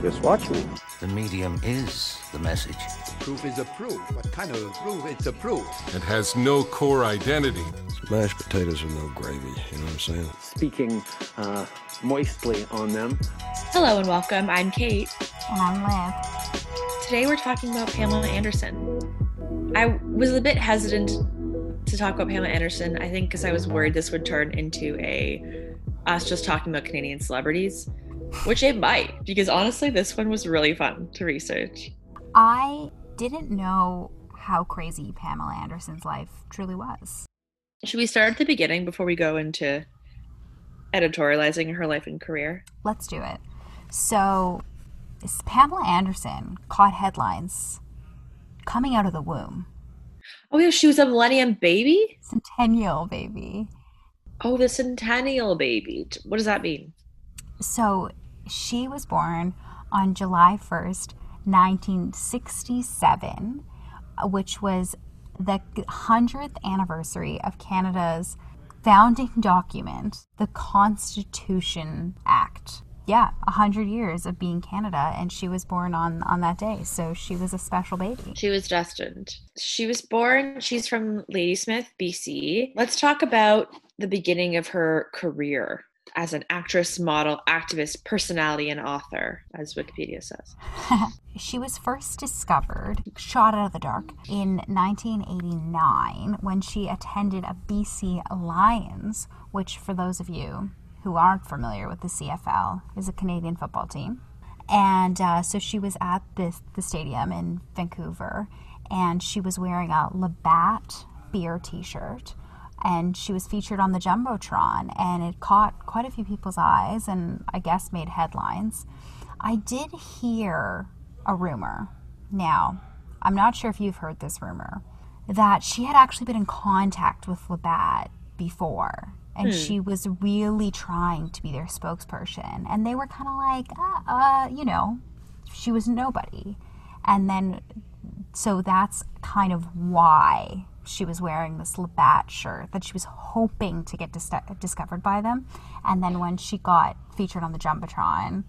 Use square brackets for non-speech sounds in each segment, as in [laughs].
Just watch me. The medium is the message. Proof is a proof. What kind of proof? It's a proof. It has no core identity. Mashed potatoes with no gravy, you know what I'm saying? Speaking uh, moistly on them. Hello and welcome. I'm Kate. And I'm Liv. Today we're talking about Pamela Anderson. I was a bit hesitant to talk about Pamela Anderson, I think because I was worried this would turn into a us just talking about Canadian celebrities which it might, because honestly, this one was really fun to research. I didn't know how crazy Pamela Anderson's life truly was. Should we start at the beginning before we go into editorializing her life and career? Let's do it. So, Pamela Anderson caught headlines coming out of the womb. Oh, yeah, she was a millennium baby? Centennial baby. Oh, the centennial baby. What does that mean? So she was born on July 1st, 1967, which was the 100th anniversary of Canada's founding document, the Constitution Act. Yeah, 100 years of being Canada, and she was born on, on that day. So she was a special baby. She was destined. She was born, she's from Ladysmith, BC. Let's talk about the beginning of her career as an actress, model, activist, personality, and author, as Wikipedia says. [laughs] she was first discovered, shot out of the dark, in 1989 when she attended a BC Lions, which, for those of you who aren't familiar with the CFL, is a Canadian football team. And uh, so she was at this, the stadium in Vancouver, and she was wearing a Labatt beer t shirt and she was featured on the Jumbotron, and it caught quite a few people's eyes and I guess made headlines. I did hear a rumor. Now, I'm not sure if you've heard this rumor that she had actually been in contact with Labatt before and hmm. she was really trying to be their spokesperson and they were kind of like uh, uh, you know she was nobody and then so that's kind of why she was wearing this Labatt shirt that she was hoping to get dis- discovered by them. And then when she got featured on the Jumbotron,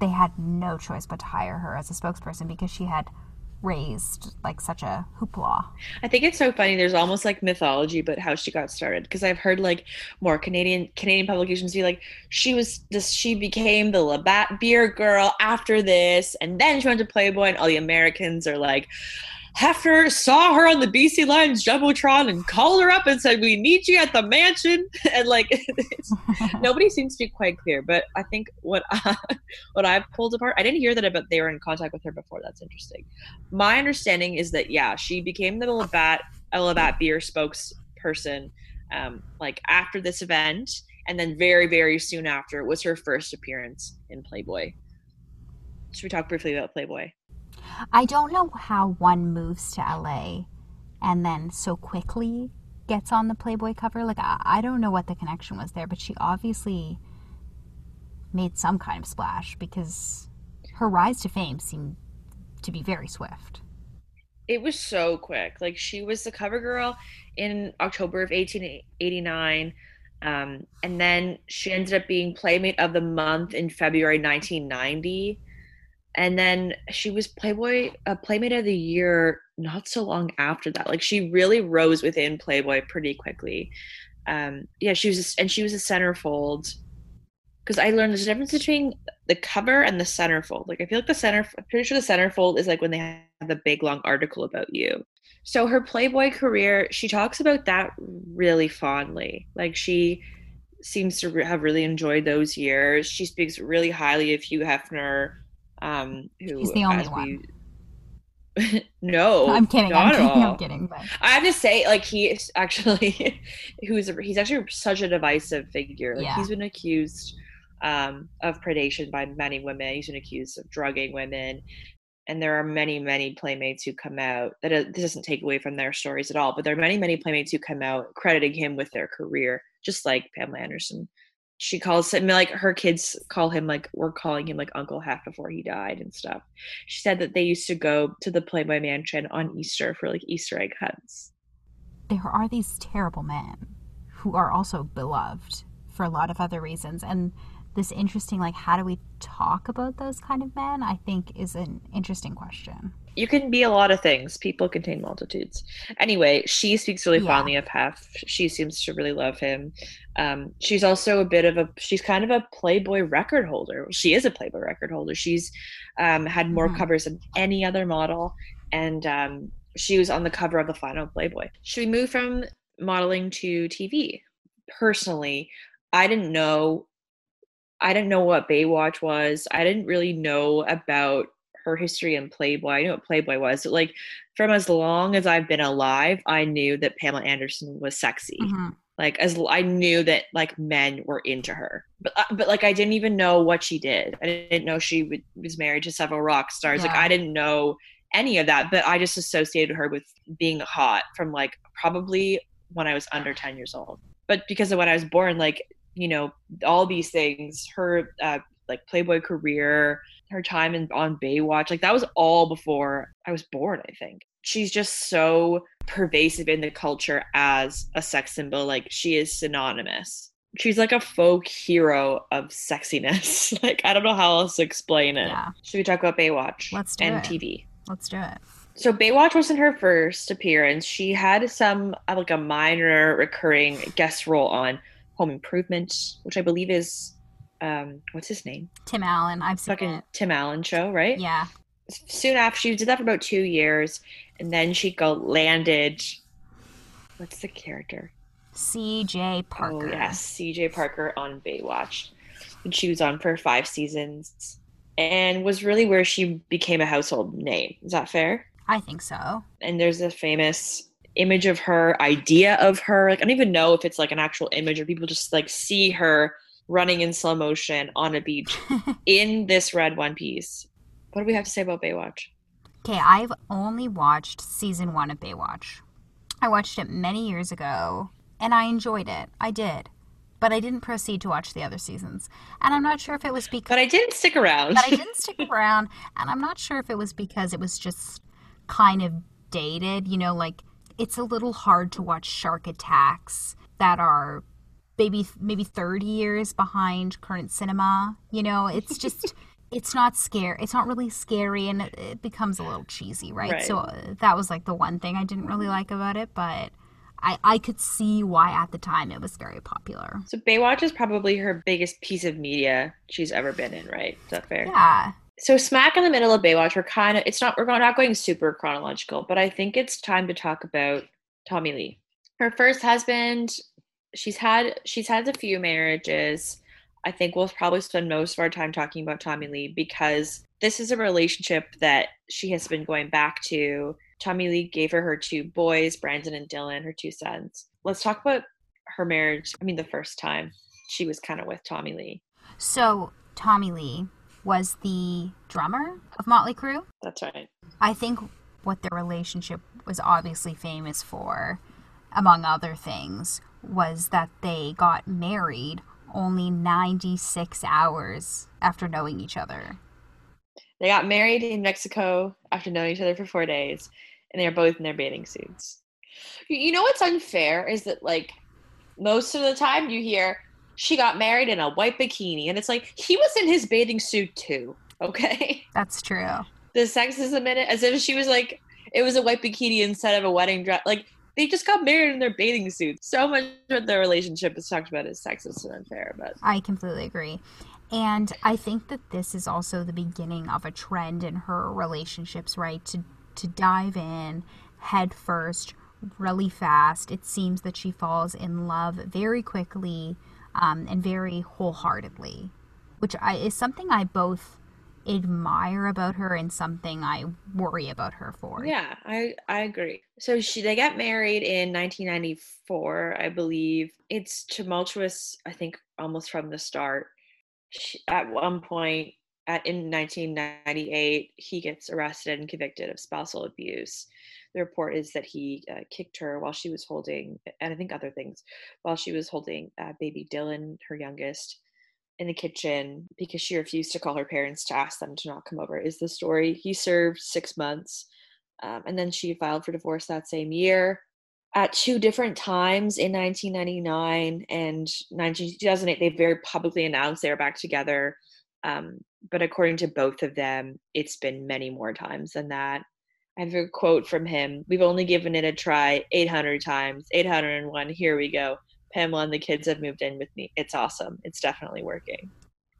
they had no choice but to hire her as a spokesperson because she had raised like such a hoopla. I think it's so funny. There's almost like mythology but how she got started because I've heard like more Canadian Canadian publications be like she was this she became the Labatt beer girl after this and then she went to Playboy and all the Americans are like Hefner saw her on the BC Lions Jumbotron and called her up and said, "We need you at the mansion." [laughs] And like, [laughs] nobody seems to be quite clear. But I think what I, [laughs] what I've pulled apart, I didn't hear that about they were in contact with her before. That's interesting. My understanding is that yeah, she became the Labatt Labatt beer spokesperson, um, like after this event, and then very very soon after was her first appearance in Playboy. Should we talk briefly about Playboy? I don't know how one moves to LA and then so quickly gets on the Playboy cover. Like, I, I don't know what the connection was there, but she obviously made some kind of splash because her rise to fame seemed to be very swift. It was so quick. Like, she was the cover girl in October of 1889. Um, and then she ended up being Playmate of the Month in February 1990 and then she was playboy a playmate of the year not so long after that like she really rose within playboy pretty quickly um yeah she was and she was a centerfold because I learned a difference between the cover and the centerfold. Like I feel like the center, I'm pretty sure the centerfold is like when they have the big long article about you. So her Playboy career, she talks about that really fondly. Like she seems to have really enjoyed those years. She speaks really highly of Hugh Hefner, um, who He's the only one. we- [laughs] no, I'm kidding. Not I'm at kidding. all. I'm kidding. But I have to say, like he is actually, [laughs] who's he's actually such a divisive figure. Like Yeah. he's been accused um, of predation by many women. He's been accused of drugging women, and there are many, many playmates who come out. That uh, this doesn't take away from their stories at all, but there are many, many playmates who come out crediting him with their career, just like Pamela Anderson. She calls him like her kids call him like we're calling him like Uncle Hef before he died and stuff. She said that they used to go to the Playboy Mansion on Easter for like Easter egg hunts. there are these terrible men who are also beloved for a lot of other reasons and this interesting like how do we talk about those kind of men i think is an interesting question You can be a lot of things. People contain multitudes. Anyway, she speaks really Yeah. fondly of Hef. She seems to really love him. Um, she's also a bit of a she's kind of a Playboy record holder. She is a Playboy record holder. She's um, had more Mhm. covers than any other model, and um, she was on the cover of the final Playboy. Should we move from modeling to TV? Personally, I didn't know. I didn't know what Baywatch was. I didn't really know about her history in Playboy. I knew what Playboy was. But like from as long as I've been alive, I knew that Pamela Anderson was sexy. Mhm. Like as I knew that like men were into her, but uh, but like I didn't even know what she did. I didn't know she would, was married to several rock stars. Like I didn't know any of that, but I just associated her with being hot from like probably when I was under ten years old. But because of when I was born, like you know all these things, her uh, like Playboy career, her time in on Baywatch, like that was all before I was born. I think she's just so pervasive in the culture as a sex symbol. Like she is synonymous. She's like a folk hero of sexiness. [laughs] like I don't know how else to explain it. Yeah. Should we talk about Baywatch Let's do and it. TV? let's do it So Baywatch wasn't her first appearance. She had some uh, like a minor recurring guest role on Home Improvement, which I believe is um what's his name? tim allen i've seen Fucking it Tim Allen show, right? yeah Soon after she did that for about two years, and then she go landed. What's the character? cj parker Oh yes, C.J. Parker on Baywatch, and she was on for five seasons, and was really where she became a household name. Is that fair? i think so and there's a famous image of her idea of her like i don't even know if it's like an actual image or people just like see her running in slow motion on a beach [laughs] in this red one piece what do we have to say about baywatch Okay, I've only watched season one of Baywatch. I watched it many years ago and I enjoyed it. I did. But I didn't proceed to watch the other seasons. And I'm not sure if it was because but i didn't stick around but I didn't [laughs] stick around and I'm not sure if it was because it was just kind of dated, you know, like it's a little hard to watch shark attacks that are maybe maybe 30 years behind current cinema. You know, it's just [laughs] it's not scary. It's not really scary and it, it becomes a little cheesy, right? Right. So uh, that was like the one thing I didn't really like about it, but I, I could see why at the time it was very popular. so baywatch is probably her biggest piece of media she's ever been in right is that fair Yeah. so smack in the middle of Baywatch, we're kind of it's not we're not going super chronological, but I think it's time to talk about Tommy Lee. Her first husband, she's had she's had a few marriages. I think we'll probably spend most of our time talking about Tommy Lee because this is a relationship that she has been going back to. Tommy Lee gave her her two boys, Brandon and Dylan, her two sons. Let's talk about her marriage. I mean, the first time she was kind of with Tommy Lee. So Tommy Lee was the drummer of Motley Crue. That's right. I think what their relationship was obviously famous for, among other things, was that they got married only 96 hours after knowing each other. They got married in Mexico after knowing each other for four days, and they are both in their bathing suits. You- You know what's unfair is that like most of the time you hear she got married in a white bikini, and it's like he was in his bathing suit too. Okay, [laughs] That's true. the sexism in it, as if she was like it was a white bikini instead of a wedding dress. Like they just got married in their bathing suits. So much of their relationship is talked about as sexist and unfair, but I completely agree. And I think that this is also the beginning of a trend in her relationships, right? To to dive in head first, really fast. It seems that she falls in love very quickly um, and very wholeheartedly, which I, is something I both admire about her and something I worry about her for. Yeah, I I agree. So she they get married in 1994, I believe. It's tumultuous, I think, almost from the start. She, at one point, at in 1998, he gets arrested and convicted of spousal abuse. The report is that he uh, kicked her while she was holding, and I think other things, while she was holding uh, baby Dylan, her youngest in the kitchen because she refused to call her parents to ask them to not come over is the story. He served six months um, and then she filed for divorce that same year at two different times in 1999 and 2008 they very publicly announced they were back together um, but according to both of them it's been many more times than that. I have a quote from him we've only given it a try 800 times 801 here we go Pamela and the kids have moved in with me. It's awesome. It's definitely working.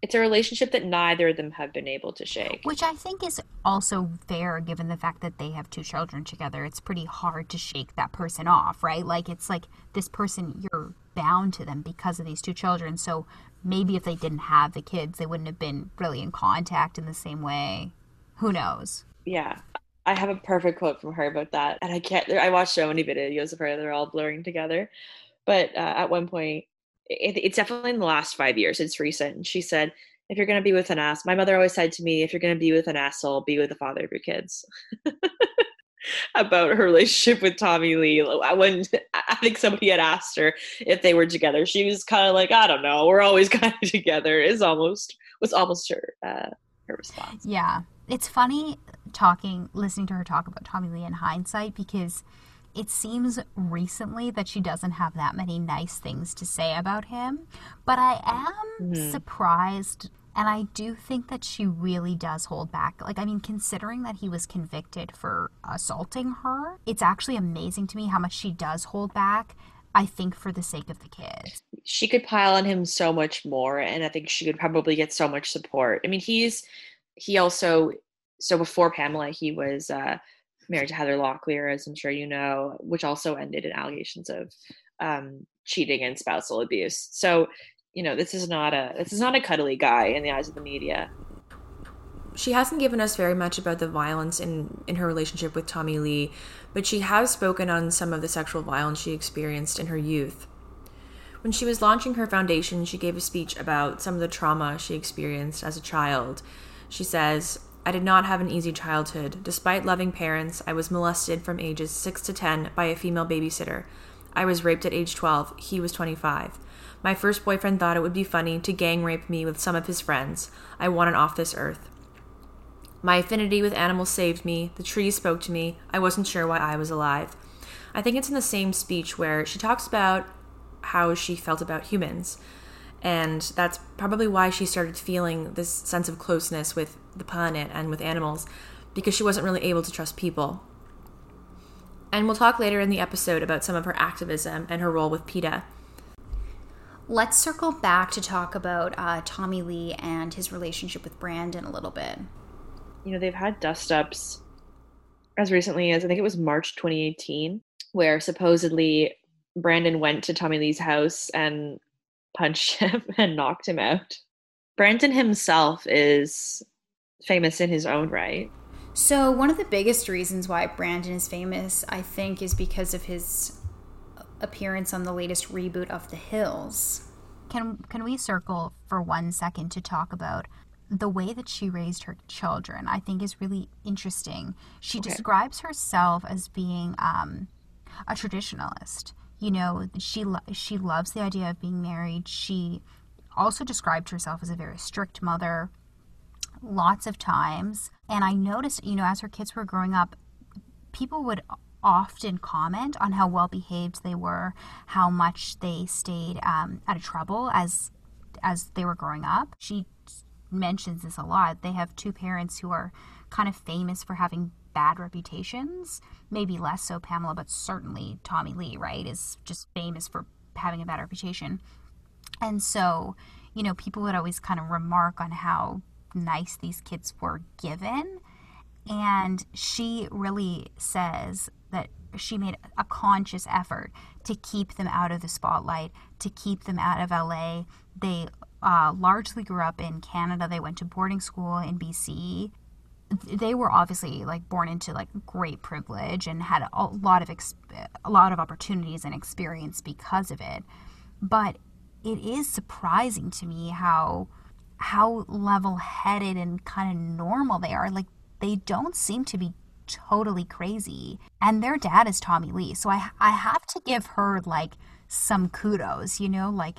It's a relationship that neither of them have been able to shake. Which I think is also fair given the fact that they have two children together. It's pretty hard to shake that person off, right? Like, it's like this person, you're bound to them because of these two children. So maybe if they didn't have the kids, they wouldn't have been really in contact in the same way. Who knows? Yeah. I have a perfect quote from her about that. And I can't, I watched so many videos of her, they're all blurring together but uh, at one point, it, it's definitely in the last five years. It's recent. She said, if you're going to be with an ass, my mother always said to me, if you're going to be with an asshole, be with the father of your kids. [laughs] About her relationship with Tommy Lee. When I think somebody had asked her if they were together, she was kind of like, I don't know, we're always [laughs] kind of together. Is almost was almost her uh, her response. Yeah, it's funny talking, listening to her talk about Tommy Lee in hindsight because it seems recently that she doesn't have that many nice things to say about him. But I am mm-hmm. surprised and I do think that she really does hold back. Like, I mean, considering that he was convicted for assaulting her, it's actually amazing to me how much she does hold back. I think for the sake of the kids. She could pile on him so much more, and I think she could probably get so much support. I mean, he's he also so before Pamela, he was uh, married to Heather Locklear, as I'm sure you know, which also ended in allegations of um, cheating and spousal abuse. So, you know, this is not a this is not a cuddly guy in the eyes of the media. She hasn't given us very much about the violence in, in her relationship with Tommy Lee, but she has spoken on some of the sexual violence she experienced in her youth. When she was launching her foundation, she gave a speech about some of the trauma she experienced as a child. She says, I did not have an easy childhood. Despite loving parents, I was molested from ages 6 to 10 by a female babysitter. I was raped at age 12. He was 25. My first boyfriend thought it would be funny to gang rape me with some of his friends. I wanted off this earth. My affinity with animals saved me. The trees spoke to me. I wasn't sure why I was alive. I think it's in the same speech where she talks about how she felt about humans. And that's probably why she started feeling this sense of closeness with the planet and with animals, because she wasn't really able to trust people. And we'll talk later in the episode about some of her activism and her role with PETA. Let's circle back to talk about uh, Tommy Lee and his relationship with Brandon a little bit. You know, they've had dust ups as recently as I think it was March 2018, where supposedly Brandon went to Tommy Lee's house and punched [laughs] him and knocked him out. Brandon himself is famous in his own right. So, one of the biggest reasons why Brandon is famous, I think, is because of his appearance on the latest reboot of The Hills. Can can we circle for one second to talk about the way that she raised her children? I think is really interesting. She okay. describes herself as being um, a traditionalist you know she she loves the idea of being married. She also described herself as a very strict mother lots of times. And i noticed you know as her kids were growing up people would often comment on how well behaved they were how much they stayed um, out of trouble as as they were growing up. She mentions this a lot. They have two parents who are kind of famous for having bad reputations. Maybe less so Pamela, but certainly Tommy Lee, right, is just famous for having a bad reputation. And so, you know, people would always kind of remark on how nice these kids were given. And she really says that she made a conscious effort to keep them out of the spotlight, to keep them out of LA. They uh, largely grew up in Canada. They went to boarding school in BC. They were obviously like born into like great privilege and had a lot of ex- a lot of opportunities and experience because of it. But it is surprising to me how how level-headed and kind of normal they are. Like they don't seem to be totally crazy. And their dad is Tommy Lee. So I I have to give her like some kudos, you know, like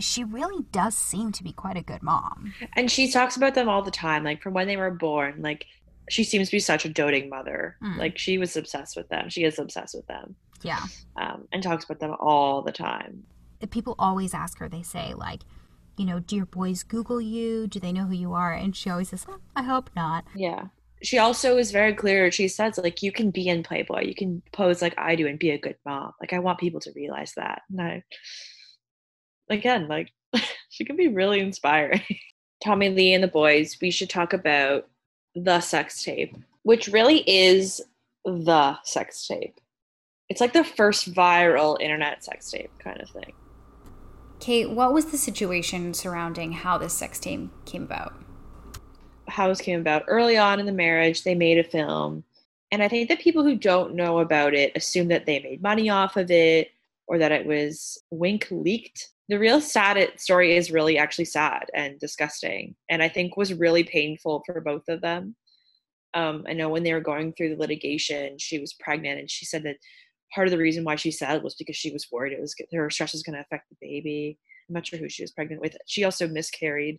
she really does seem to be quite a good mom. And she talks about them all the time, like from when they were born. Like she seems to be such a doting mother. Mm. Like she was obsessed with them. She is obsessed with them. Yeah. Um, and talks about them all the time. People always ask her, they say, like, you know, do your boys Google you? Do they know who you are? And she always says, oh, I hope not. Yeah. She also is very clear. She says, like, you can be in Playboy. You can pose like I do and be a good mom. Like, I want people to realize that. And I, again, like [laughs] she can be really inspiring. Tommy Lee and the boys, we should talk about the sex tape, which really is the sex tape. It's like the first viral internet sex tape kind of thing. Kate, what was the situation surrounding how this sex tape came about? How this came about early on in the marriage, they made a film. And I think that people who don't know about it assume that they made money off of it or that it was wink leaked the real sad story is really actually sad and disgusting and i think was really painful for both of them. Um, i know when they were going through the litigation she was pregnant and she said that part of the reason why she said was because she was worried it was her stress was going to affect the baby. I'm not sure who she was pregnant with. She also miscarried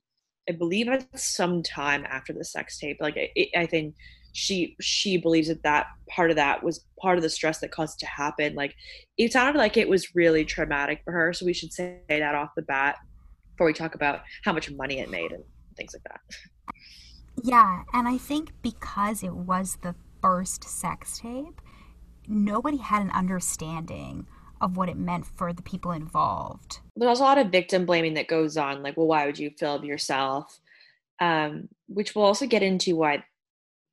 i believe at some time after the sex tape like I, I think she she believes that that part of that was part of the stress that caused it to happen. Like it sounded like it was really traumatic for her so we should say that off the bat before we talk about how much money it made and things like that. Yeah and i think because it was the first sex tape nobody had an understanding of what it meant for the people involved. There's a lot of victim blaming that goes on like well why would you film yourself? Um, which we'll also get into why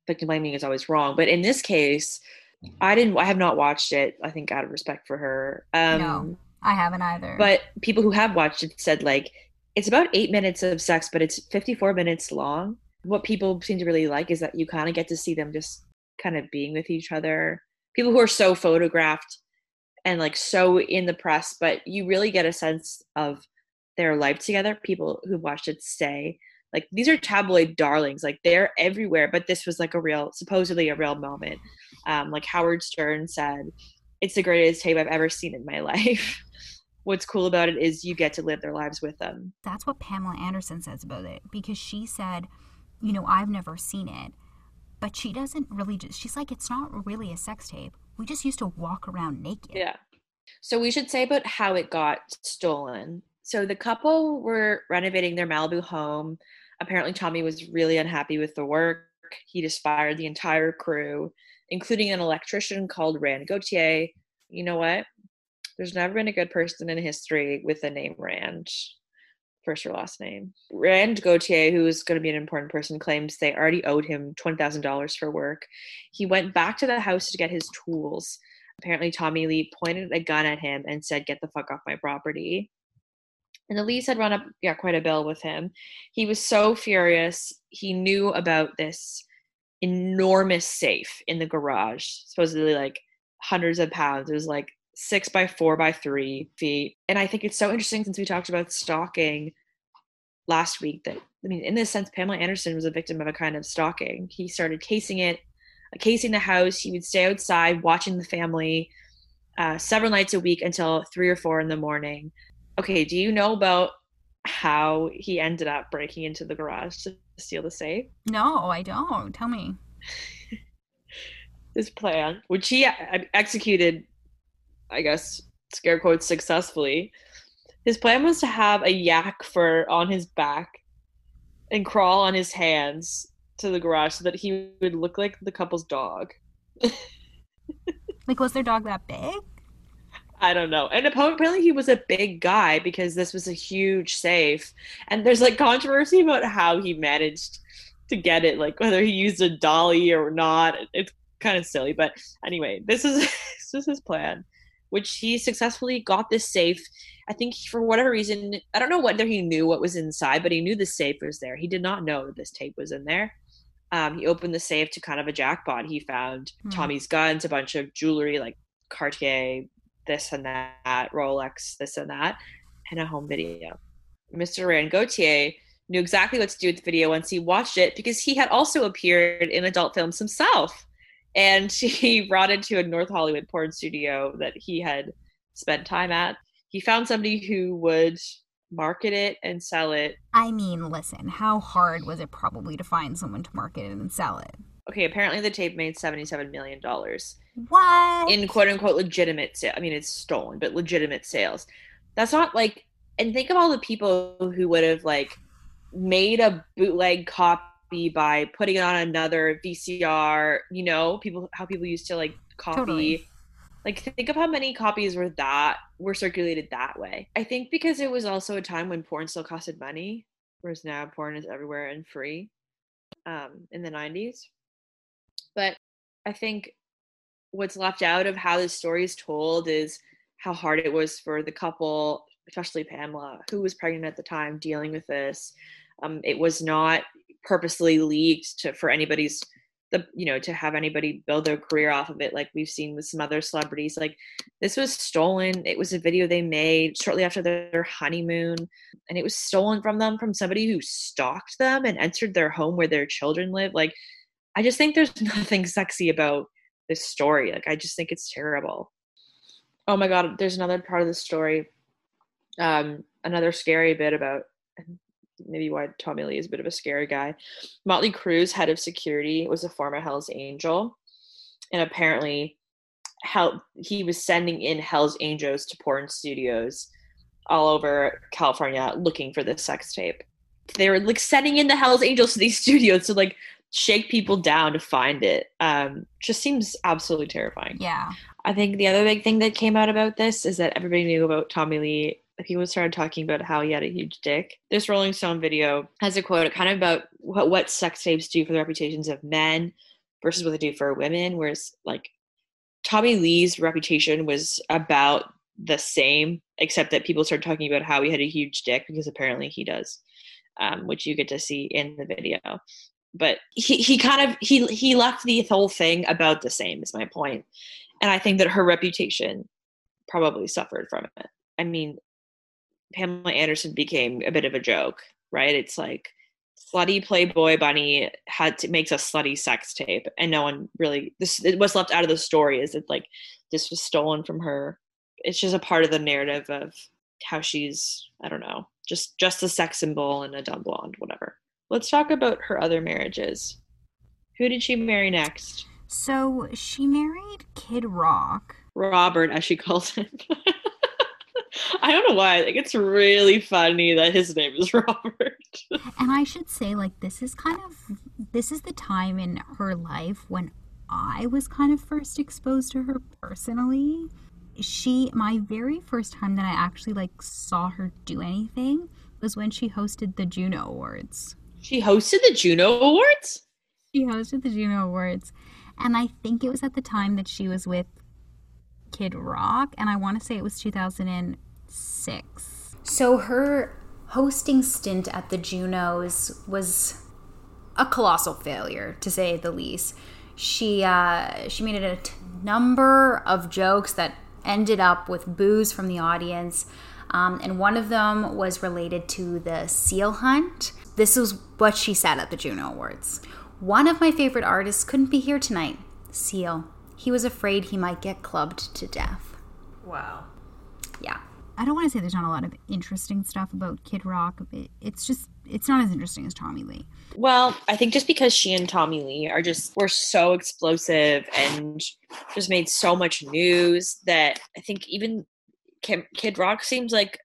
victim blaming is always wrong. But in this case, I didn't. I have not watched it. I think out of respect for her. Um, no, I haven't either. But people who have watched it said like it's about eight minutes of sex, but it's fifty-four minutes long. What people seem to really like is that you kind of get to see them just kind of being with each other. People who are so photographed and like so in the press, but you really get a sense of their life together. People who watched it say like these are tabloid darlings like they're everywhere but this was like a real supposedly a real moment. Um, like howard stern said it's the greatest tape i've ever seen in my [laughs] life. What's cool about it is you get to live their lives with them. That's what pamela anderson says about it because she said you know i've never seen it. But she doesn't really just she's like it's not really a sex tape. We just used to walk around naked. Yeah. So we should say about how it got stolen. So the couple were renovating their Malibu home apparently Tommy was really unhappy with the work. He fired the entire crew, including an electrician called Rand Gauthier. You know what? There's never been a good person in history with the name Rand, first or last name. Rand Gauthier, who is going to be an important person, claims they already owed him $20,000 for work. He went back to the house to get his tools. Apparently, Tommy Lee pointed a gun at him and said, Get the fuck off my property and Elise had run up yeah quite a bill with him. He was so furious. He knew about this enormous safe in the garage, supposedly like hundreds of pounds. It was like six by four by three feet. And I think it's so interesting since we talked about stalking last week that I mean, in this sense, Pamela Anderson was a victim of a kind of stalking. He started casing it, casing the house. He would stay outside watching the family uh, several nights a week until three or four in the morning okay, do you know about how he ended up breaking into the garage to steal the safe? No, I don't. Tell me. [laughs] His plan, which he uh, executed, I guess, scare quotes successfully. His plan was to have a yak fur on his back and crawl on his hands to the garage so that he would look like the couple's dog. [laughs] Like, was their dog that big? I don't know. And apparently he was a big guy because this was a huge safe. And there's like controversy about how he managed to get it, like whether he used a dolly or not. It's kind of silly. But anyway, this is [laughs] this is his plan, which he successfully got this safe. I think for whatever reason, I don't know whether he knew what was inside, but he knew the safe was there. He did not know that this tape was in there. Um, he opened the safe to kind of a jackpot. He found Hmm. Tommy's guns, a bunch of jewelry like Cartier, this and that, Rolex, this and that, and a home video. Mr. Rand Gauthier knew exactly what to do with the video once he watched it because he had also appeared in adult films himself. And [laughs] he brought it to a North Hollywood porn studio that he had spent time at. He found somebody who would market it and sell it. I mean, listen, how hard was it probably to find someone to market it and sell it? Okay, apparently the tape made $77 million What? in quote unquote legitimate sale. I mean, it's stolen, but legitimate sales. That's not like, and think of all the people who would have like made a bootleg copy by putting it on another VCR. You know, people how people used to like copy. Totally. Like, think of how many copies were that were circulated that way. I think because it was also a time when porn still costed money, whereas now porn is everywhere and free. Um, in the '90s, but I think what's left out of how this story is told is how hard it was for the couple, especially Pamela, who was pregnant at the time, dealing with this. Um, it was not purposely leaked to for anybody's the you know to have anybody build their career off of it like we've seen with some other celebrities. Like this was stolen. It was a video they made shortly after their honeymoon and it was stolen from them from somebody who stalked them and entered their home where their children live. Like i just think there's [laughs] nothing sexy about this story like i just think it's terrible. Oh my god there's another part of the story um another scary bit about maybe why tommy lee is a bit of a scary guy. Motley crue's head of security was a former hell's angel and apparently hell he was sending in hell's angels to porn studios all over california looking for this sex tape. They were like sending in the hell's angels to these [laughs] studios to like shake people down to find it um just seems absolutely terrifying yeah. I think the other big thing that came out about this is that everybody knew about Tommy Lee. People started talking about how he had a huge dick. This Rolling Stone video has a quote kind of about what, what sex tapes do for the reputations of men versus what they do for women. Whereas, like, Tommy Lee's reputation was about the same, except that people started talking about how he had a huge dick because apparently he does, um, which you get to see in the video. But he, he kind of he he left the whole thing about the same is my point and I think that her reputation probably suffered from it. I mean, Pamela Anderson became a bit of a joke, right? It's like slutty Playboy bunny had to makes a slutty sex tape, and no one really this what's left out of the story is that like this was stolen from her. It's just a part of the narrative of how she's I don't know, just just a sex symbol and a dumb blonde, whatever. Let's talk about her other marriages. Who did she marry next? So she married Kid Rock. Robert, as she calls him. [laughs] I don't know why. I think it's really funny that his name is [laughs] Robert. And I should say, like, this is kind of this is the time in her life when I was kind of first exposed to her personally. She my very first time that I actually like saw her do anything was when she hosted the Juno Awards. She hosted the Juno Awards? She hosted the Juno Awards. And I think it was at the time that she was with Kid Rock, and I want to say it was 2006. So her hosting stint at the Junos was a colossal failure, to say the least. She uh, she made a t- number of jokes that ended up with boos from the audience, um, and one of them was related to the seal hunt. This was what she said at the Juno Awards. One of my favorite artists couldn't be here tonight. Seal. He was afraid he might get clubbed to death. Wow. Yeah. I don't want to say there's not a lot of interesting stuff about Kid Rock. It, it's just, it's not as interesting as Tommy Lee. Well, I think just because she and Tommy Lee are just were so explosive and just made so much news that I think even Kim, Kid Rock seems like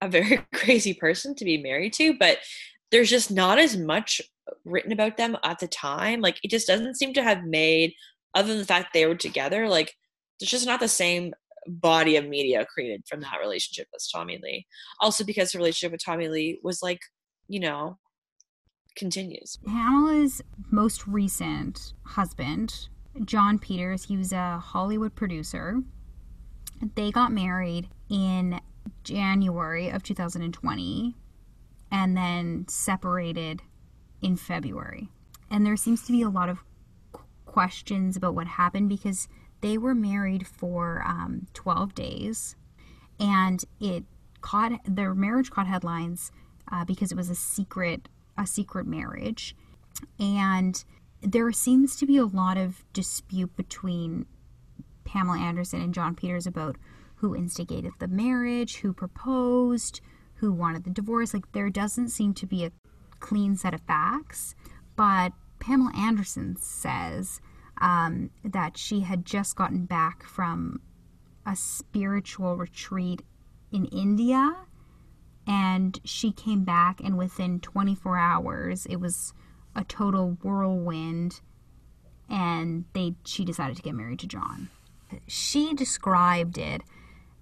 a very [laughs] crazy person to be married to, but there's just not as much written about them at the time. Like it just doesn't seem to have made, other than the fact they were together, like there's just not the same body of media created from that relationship as Tommy Lee. Also because the relationship with Tommy Lee was like, you know, continues. Pamela's most recent husband, Jon Peters, he was a Hollywood producer. They got married in January of 2020 and then separated in February. And there seems to be a lot of questions about what happened because they were married for um, 12 days and it caught their marriage caught headlines uh, because it was a secret a secret marriage and there seems to be a lot of dispute between Pamela Anderson and Jon Peters about who instigated the marriage, who proposed, who wanted the divorce. Like there doesn't seem to be a clean set of facts, but Pamela Anderson says um, that she had just gotten back from a spiritual retreat in India and she came back and within 24 hours it was a total whirlwind and they she decided to get married to Jon. She described it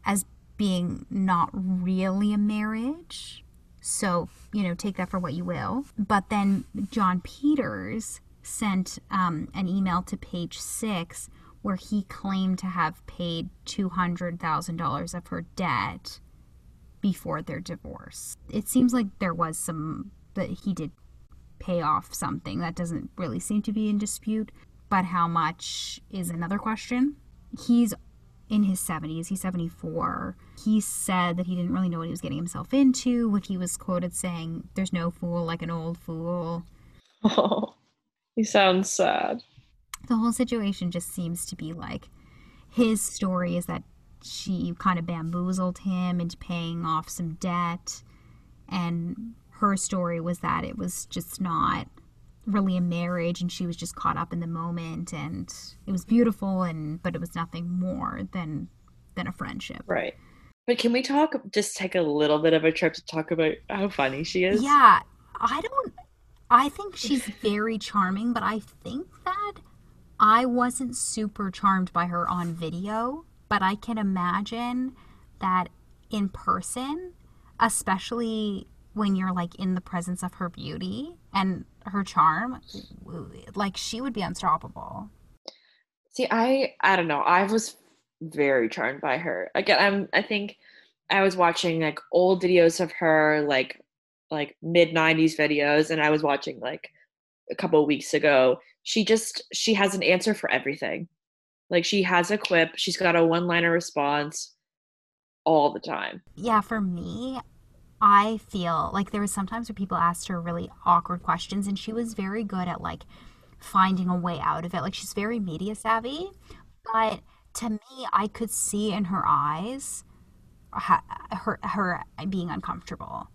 as being not really a marriage. So, you know, take that for what you will. But then Jon Peters sent um, an email to page six where he claimed to have paid $200,000 of her debt before their divorce. It seems like there was some that he did pay off something that doesn't really seem to be in dispute, but how much is another question. He's in his 70s, he's 74. He said that he didn't really know what he was getting himself into when he was quoted saying, There's no fool like an old fool. Oh, he sounds sad. The whole situation just seems to be like his story is that she kind of bamboozled him into paying off some debt. And her story was that it was just not really a marriage and she was just caught up in the moment and it was beautiful and but it was nothing more than than a friendship. Right. But can we talk just take a little bit of a trip to talk about how funny she is? Yeah. I don't I think she's very charming, but I think that I wasn't super charmed by her on video but I can imagine that in person, especially when you're like in the presence of her beauty and her charm, like she would be unstoppable. See, I I don't know. I was very charmed by her. Again, I'm I think I was watching like old videos of her like like mid 90s videos and I was watching like a couple weeks ago. She just she has an answer for everything. Like she has a quip, she's got a one liner response all the time. Yeah, for me, I feel like there was sometimes where people asked her really awkward questions and she was very good at like finding a way out of it. Like she's very media savvy, but to me, I could see in her eyes her her being uncomfortable.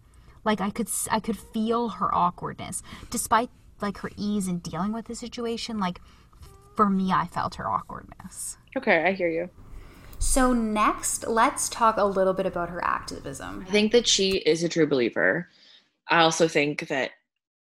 Like I could I could feel her awkwardness despite like her ease in dealing with the situation. Like for me, I felt her awkwardness. Okay, I hear you. So, next, let's talk a little bit about her activism. I think that she is a true believer. I also think that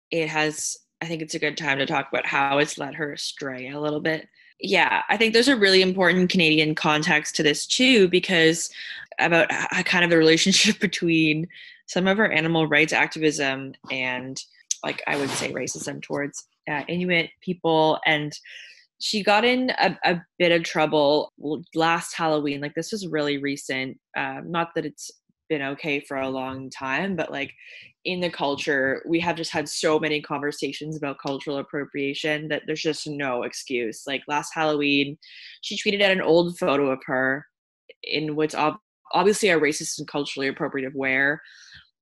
it has, I think it's a good time to talk about how it's led her astray a little bit. Yeah, I think there's a really important Canadian context to this too, because about kind of the relationship [laughs] between some of her animal rights activism and, like, I would say racism towards uh, Inuit people and she got in a, a, bit of trouble last Halloween. Like this was really recent. Um, not that it's been okay for a long time, but like in the culture, we have just had so many conversations about cultural appropriation that there's just no excuse. Like last Halloween, she tweeted out an old photo of her in what's ob- obviously a racist and culturally appropriative wear.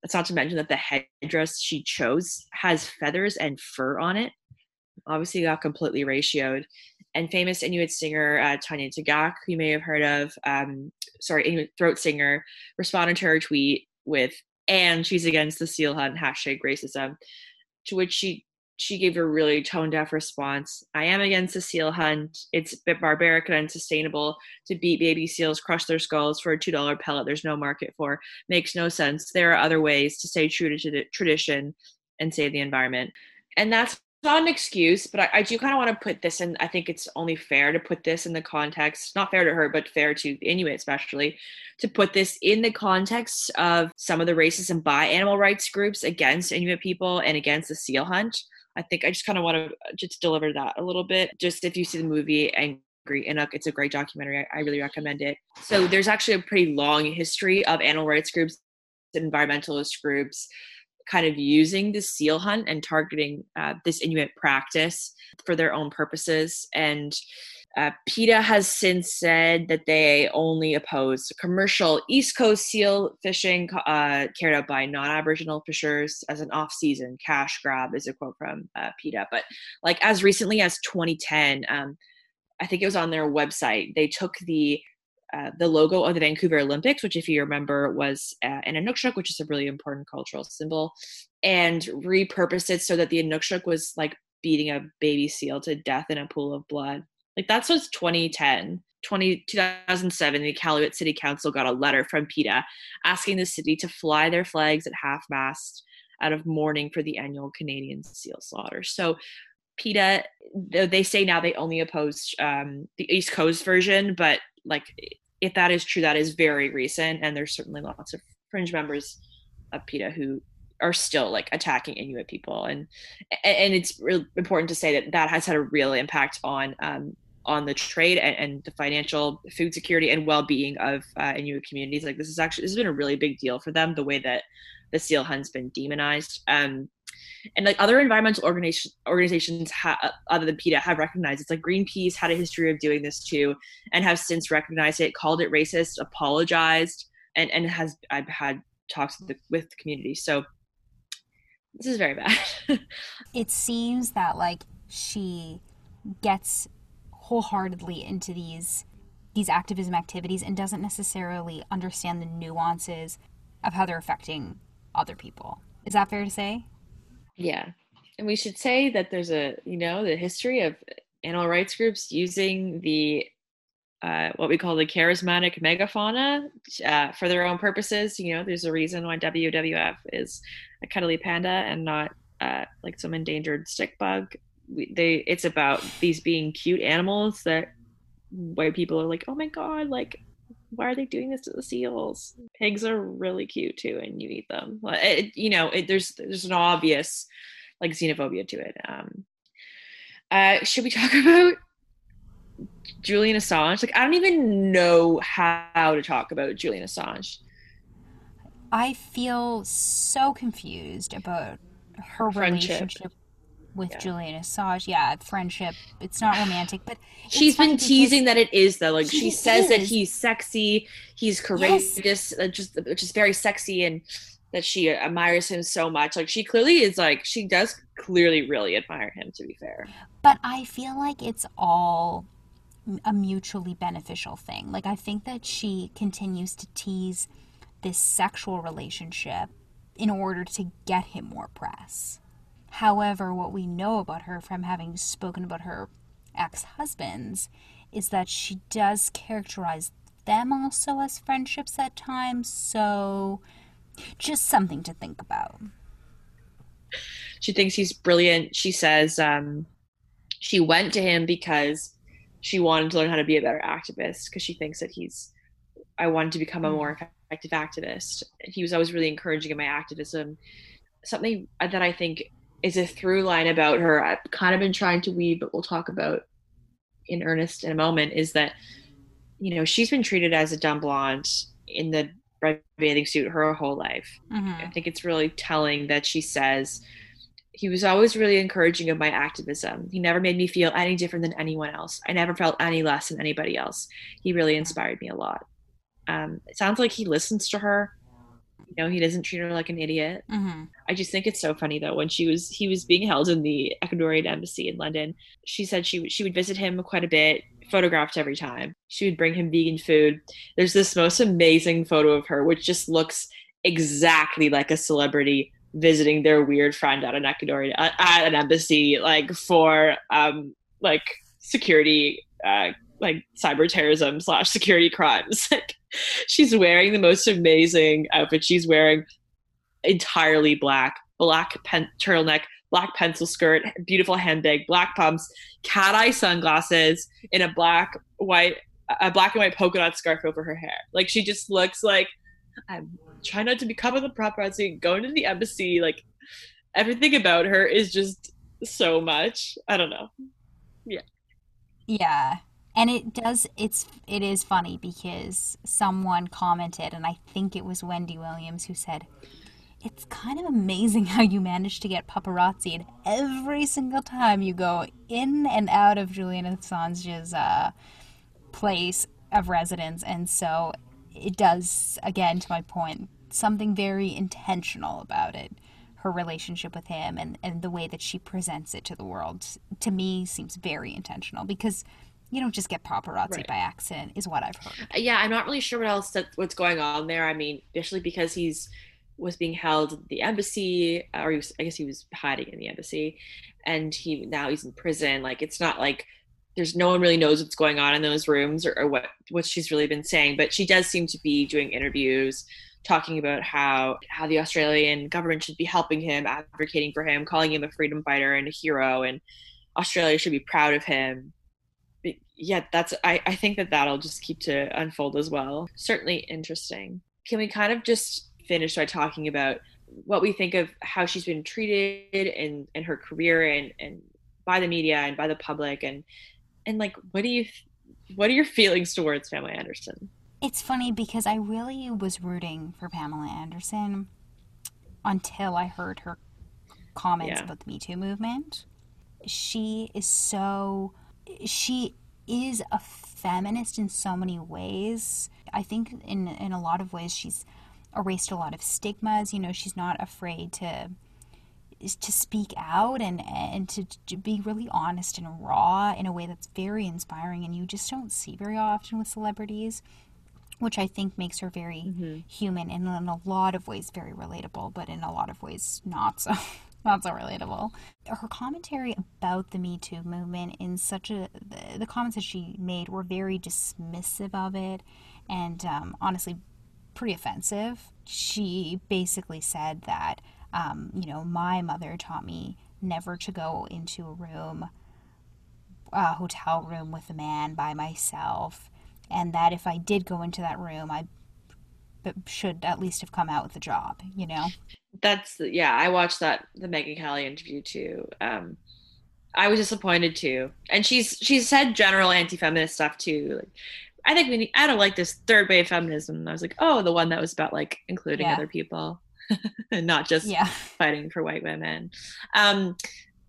That's not to mention that the headdress she chose has feathers and fur on it obviously got completely ratioed. And famous Inuit singer uh, Tanya Tagaq, who you may have heard of, um, sorry, Inuit throat singer, responded to her tweet with, and she's against the seal hunt, hashtag racism, to which she she gave a really tone deaf response. I am against the seal hunt. It's a bit barbaric and unsustainable to beat baby seals, crush their skulls for a $2 pellet there's no market for. Makes no sense. There are other ways to stay true to tradition and save the environment. And that's not an excuse, but I, I do kind of want to put this in. I think it's only fair to put this in the context, not fair to her, but fair to Inuit, especially, to put this in the context of some of the racism by animal rights groups against Inuit people and against the seal hunt. I think I just kind of want to uh, just deliver that a little bit. Just if you see the movie Angry Inuk, it's a great documentary. I, I really recommend it. So there's actually a pretty long history of animal rights groups, environmentalist groups, kind of using the seal hunt and targeting uh, this Inuit practice for their own purposes. And uh, PETA has since said that they only oppose commercial East Coast seal fishing uh, carried out by non-Aboriginal fishers as an off-season cash grab, is a quote from uh, PETA. But like as recently as 2010, um, I think it was on their website, they took the uh, the logo of the Vancouver Olympics, which, if you remember, was uh, an Inukshuk, which is a really important cultural symbol, and repurposed it so that the Inukshuk was like beating a baby seal to death in a pool of blood. Like that's was 2010. 20, 2007, the Iqaluit City Council got a letter from PETA asking the city to fly their flags at half mast out of mourning for the annual Canadian seal slaughter. So PETA, they say now they only oppose um, the East Coast version, but like if that is true, that is very recent, and there's certainly lots of fringe members of PETA who are still like attacking Inuit people, and and it's really important to say that that has had a real impact on um, on the trade and, and, the financial food security and well-being of uh, Inuit communities. Like this is actually this has been a really big deal for them. The way that the seal hunt's been demonized. Um, and like other environmental organization, organizations ha- other than PETA have recognized it's like Greenpeace had a history of doing this too and have since recognized it, called it racist, apologized, and and has I've had talks with the, with the community. So this is very bad. [laughs] it seems that like she gets wholeheartedly into these these activism activities and doesn't necessarily understand the nuances of how they're affecting other people. Is that fair to say? Yeah. And we should say that there's a, you know, the history of animal rights groups using the uh, what we call the charismatic megafauna uh, for their own purposes. You know, there's a reason why WWF is a cuddly panda and not uh, like some endangered stick bug. We, they it's about these being cute animals that white people are like, oh my god, like why are they doing this to the seals? Pigs are really cute too, and you eat them. It, you know, it, there's there's an obvious like xenophobia to it. Um, uh, should we [laughs] talk about Julian Assange? Like, I don't even know how to talk about Julian Assange. I feel so confused about her Friendship. relationship with yeah. Julian Assange. Yeah, friendship. It's not romantic, but she's been teasing that it is though. Like she says is. that he's sexy, he's courageous, yes. uh, just just very sexy, and that she admires him so much. Like she clearly is like she does clearly really admire him. To be fair, but I feel like it's all a mutually beneficial thing. Like I think that she continues to tease this sexual relationship in order to get him more press. However, what we know about her from having spoken about her ex husbands is that she does characterize them also as friendships at times. So, just something to think about. She thinks he's brilliant. She says um, she went to him because she wanted to learn how to be a better activist because she thinks that he's. I wanted to become a more effective activist. He was always really encouraging in my activism. Something that I think is a through line about her I've kind of been trying to weave, but we'll talk about in earnest in a moment, is that, you know, she's been treated as a dumb blonde in the red bathing suit her whole life. Mm-hmm. I think it's really telling that she says, he was always really encouraging of my activism. He never made me feel any different than anyone else. I never felt any less than anybody else. He really inspired me a lot. Um, it sounds like he listens to her you know he doesn't treat her like an idiot. Mm-hmm. i just think it's so funny though when she was he was being held in the ecuadorian embassy in london. She said she she would visit him quite a bit photographed every time. She would bring him vegan food. There's this most amazing photo of her which just looks exactly like a celebrity visiting their weird friend at an ecuadorian at, at an embassy like for um like security uh like cyber terrorism slash security crimes. [laughs] She's wearing the most amazing outfit. She's wearing entirely black, black pen- turtleneck, black pencil skirt, beautiful handbag, black pumps, cat eye sunglasses, in a black white a black and white polka dot scarf over her hair. Like she just looks like I'm trying not to become the paparazzi, going to the embassy. Like everything about her is just so much. I don't know. Yeah. Yeah. And it does it's it is funny because someone commented and I think it was Wendy Williams who said it's kind of amazing how you manage to get paparazzi every single time you go in and out of Julian Assange's uh, place of residence. And so it does, again, to my point, something very intentional about it. Her relationship with him and, and the way that she presents it to the world, to me, seems very intentional because you don't just get paparazzi right. by accident, is what I've heard. Uh, yeah, I'm not really sure what else that, what's going on there. I mean, especially because he's was being held at the embassy, uh, or was, I guess he was hiding in the embassy, and he now he's in prison. Like it's not like there's no one really knows what's going on in those rooms or, or what what she's really been saying. But she does seem to be doing interviews talking about how how the Australian government should be helping him, advocating for him, calling him a freedom fighter and a hero, and Australia should be proud of him. Yeah, that's I, I think that that'll just keep to unfold as well. Certainly interesting. Can we kind of just finish by talking about what we think of how she's been treated in, in her career and, and by the media and by the public and and like what do you what are your feelings towards Pamela Anderson? It's funny because I really was rooting for Pamela Anderson until I heard her comments yeah. about the Me Too movement. She is so she is a feminist in so many ways. I think in in a lot of ways she's erased a lot of stigmas. You know, she's not afraid to to speak out and and to, to, be really honest and raw in a way that's very inspiring and you just don't see very often with celebrities which I think makes her very mm-hmm. human and in a lot of ways very relatable but in a lot of ways not so [laughs] not so relatable her commentary about the me too movement in such a the, the comments that she made were very dismissive of it and um, honestly pretty offensive. She basically said that, um, you know, my mother taught me never to go into a room, a hotel room with a man by myself, and that if I did go into that room, I should at least have come out with a job, you know? That's, yeah, I watched that, the Megyn Kelly interview too. Um, I was disappointed too. And she's, she's said general anti-feminist stuff too. Like, I think we need, I don't like this third wave feminism. And I was like, oh, the one that was about like including yeah. other people [laughs] and not just yeah. fighting for white women. Um,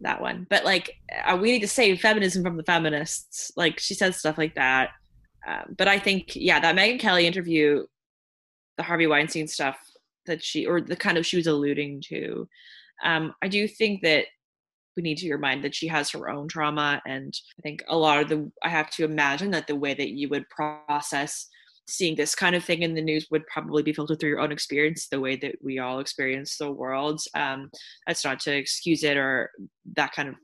that one. But like, uh, we need to save feminism from the feminists. Like, she says stuff like that. Um, but I think, yeah, that Megyn Kelly interview, the Harvey Weinstein stuff that she, or the kind of she was alluding to, um, I do think that we need to remind that she has her own trauma and i think a lot of the i have to imagine that the way that you would process seeing this kind of thing in the news would probably be filtered through your own experience the way that we all experience the world um, that's not to excuse it or that kind of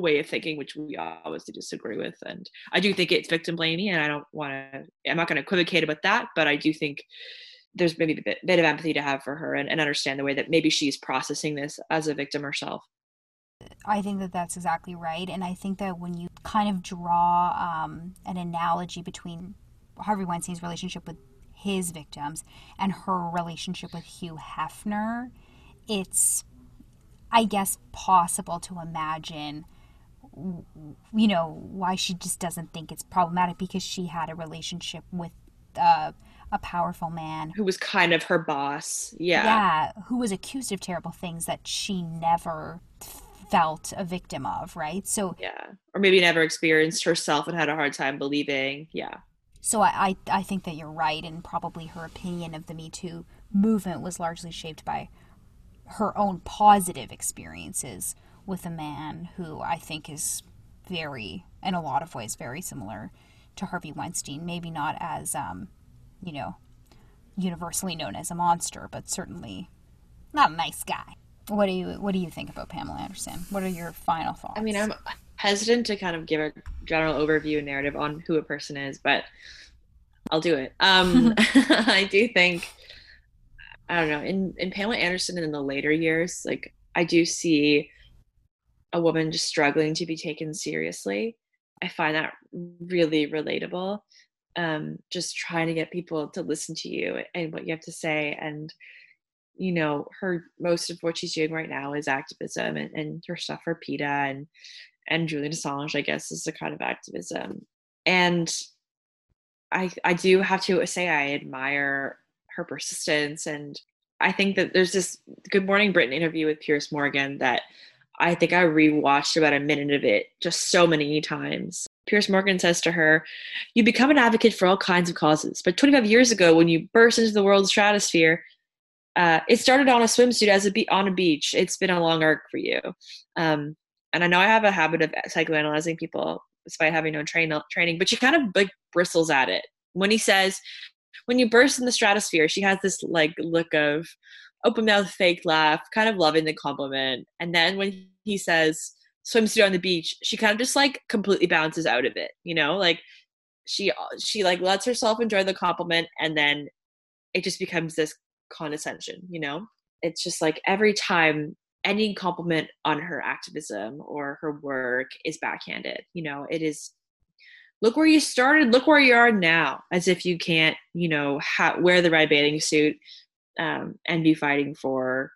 way of thinking which we obviously disagree with and i do think it's victim blaming and i don't want to i'm not going to equivocate about that but i do think there's maybe a bit, bit of empathy to have for her and, and understand the way that maybe she's processing this as a victim herself I think that that's exactly right. And I think that when you kind of draw um, an analogy between Harvey Weinstein's relationship with his victims and her relationship with Hugh Hefner, it's, I guess, possible to imagine, you know, why she just doesn't think it's problematic because she had a relationship with uh, a powerful man who was kind of her boss. Yeah. Yeah, who was accused of terrible things that she never felt a victim of, right? So yeah, or maybe never experienced herself and had a hard time believing. Yeah. So I, I, I think that you're right, and probably her opinion of the Me Too movement was largely shaped by her own positive experiences with a man who I think is very, in a lot of ways, very similar to Harvey Weinstein. Maybe not as, um, you know, universally known as a monster, but certainly not a nice guy. What do you What do you think about Pamela Anderson? What are your final thoughts? I mean, I'm hesitant to kind of give a general overview narrative on who a person is, but I'll do it. Um, [laughs] [laughs] I do think I don't know. In in Pamela Anderson in the later years, like I do see a woman just struggling to be taken seriously. I find that really relatable. Um, just trying to get people to listen to you and what you have to say. And, you know, her most of what she's doing right now is activism and, and her stuff for PETA and and Julian Assange, I guess, is a kind of activism. And I I do have to say I admire her persistence and I think that there's this Good Morning Britain interview with Piers Morgan that I think I rewatched about a minute of it just so many times. Piers Morgan says to her, You become an advocate for all kinds of causes. But 25 years ago, when you burst into the world's stratosphere, uh, it started on a swimsuit as a be- on a beach. It's been a long arc for you. Um, and I know I have a habit of psychoanalyzing people despite having no train- training, but she kind of like bristles at it when he says, when you burst in the stratosphere, she has this like look of open mouth fake laugh, kind of loving the compliment. And then when he says swimsuit on the beach, she kind of just like completely bounces out of it, you know? Like she she like lets herself enjoy the compliment and then it just becomes this condescension, you know? It's just like every time any compliment on her activism or her work is backhanded, you know, it is look where you started, look where you are now, as if you can't, you know, ha- wear the right bathing suit um, and be fighting for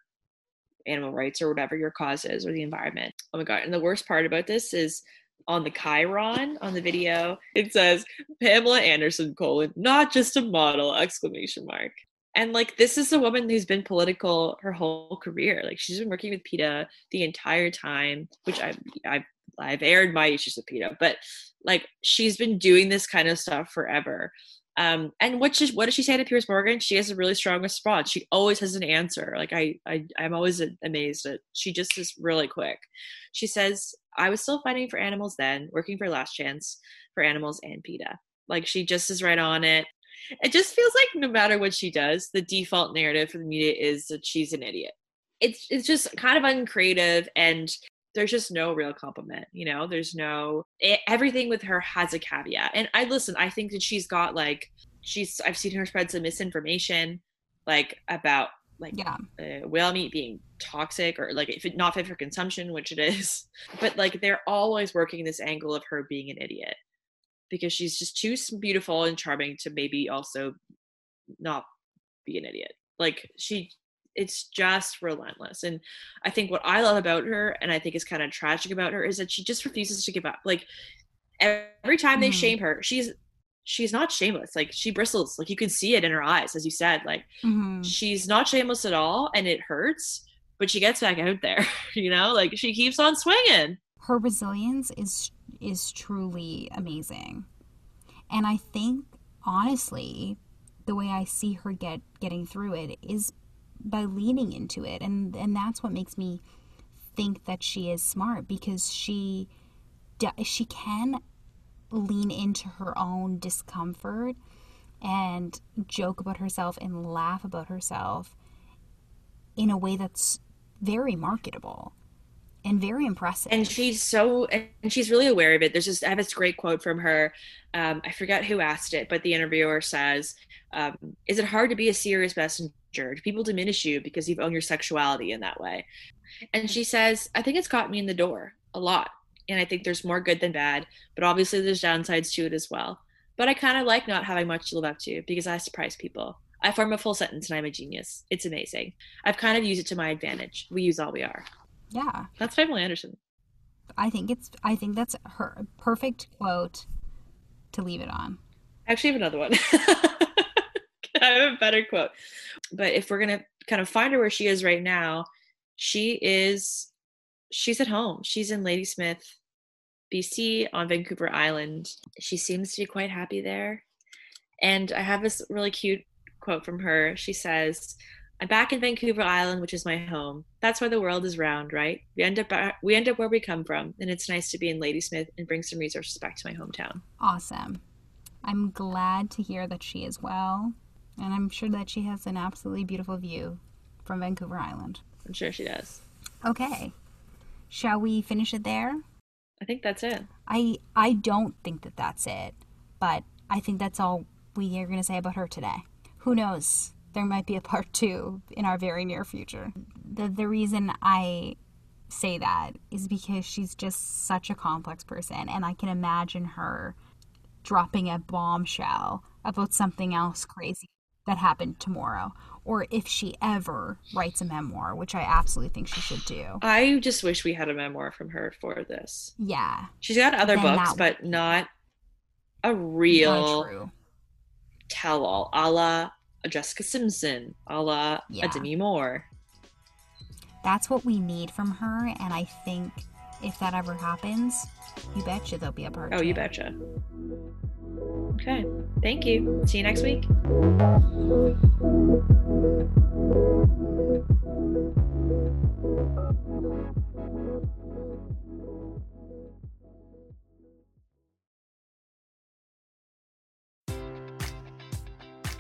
animal rights or whatever your cause is or the environment. Oh my god! And the worst part about this is on the chyron on the video it says pamela anderson colon not just a model exclamation mark and like this is a woman who's been political her whole career like she's been working with peta the entire time which i've i've, I've aired my issues with peta but like she's been doing this kind of stuff forever um, and what she, what does she say to Piers Morgan? She has a really strong response. She always has an answer. Like I, I, I'm always amazed that she just is really quick. She says, "I was still fighting for animals then, working for Last Chance for Animals and PETA." Like she just is right on it. It just feels like no matter what she does, the default narrative for the media is that she's an idiot. It's it's just kind of uncreative and there's just no real compliment you know there's no it, everything with her has a caveat and i listen i think that she's got like she's i've seen her spread some misinformation like about like yeah. uh, whale meat being toxic or like if it not fit for consumption which it is [laughs] but like they're always working this angle of her being an idiot because she's just too beautiful and charming to maybe also not be an idiot like she it's just relentless. And I think what I love about her, and I think is kind of tragic about her, is that she just refuses to give up. Like every time they mm. shame her, she's she's not shameless. Like she bristles. Like you can see it in her eyes, as you said. Like mm-hmm. she's not shameless at all, and it hurts. But she gets back out there. [laughs] You know, like she keeps on swinging. Her resilience is is truly amazing, and I think honestly, the way I see her get getting through it is by leaning into it and and that's what makes me think that she is smart because she she can lean into her own discomfort and joke about herself and laugh about herself in a way that's very marketable and very impressive. And she's so, and she's really aware of it. There's just, I have this great quote from her. Um, I forget who asked it, but the interviewer says, um, Is it hard to be a serious messenger? People diminish you because you've owned your sexuality in that way? And she says, I think it's got me in the door a lot. And I think there's more good than bad, but obviously there's downsides to it as well. But I kind of like not having much to live up to because I surprise people. I form a full sentence and I'm a genius. It's amazing. I've kind of used it to my advantage. We use all we are. Yeah. That's Pamela Anderson. I think it's I think that's her perfect quote to leave it on. I actually have another one. [laughs] I have a better quote. But if we're gonna kind of find her where she is right now, she is she's at home. She's in Ladysmith, BC on Vancouver Island. She seems to be quite happy there. And I have this really cute quote from her. She says, I'm back in Vancouver Island, which is my home. That's why the world is round, right? We end up we end up where we come from, and it's nice to be in Ladysmith and bring some resources back to my hometown. Awesome. I'm glad to hear that she is well, and I'm sure that she has an absolutely beautiful view from Vancouver Island. I'm sure she does. Okay. Shall we finish it there? I think that's it. I I don't think that that's it, but I think that's all we are going to say about her today. Who knows? there might be a part two in our very near future. The the reason I say that is because she's just such a complex person and I can imagine her dropping a bombshell about something else crazy that happened tomorrow or if she ever writes a memoir, which I absolutely think she should do. I just wish we had a memoir from her for this. Yeah. She's got other Then books, that- but not a real tell all a la Jessica Simpson, a la Yeah. a Demi Moore. That's what we need from her and I think if that ever happens, you betcha there'll be a part Oh, you betcha. Okay. Thank you. See you next week.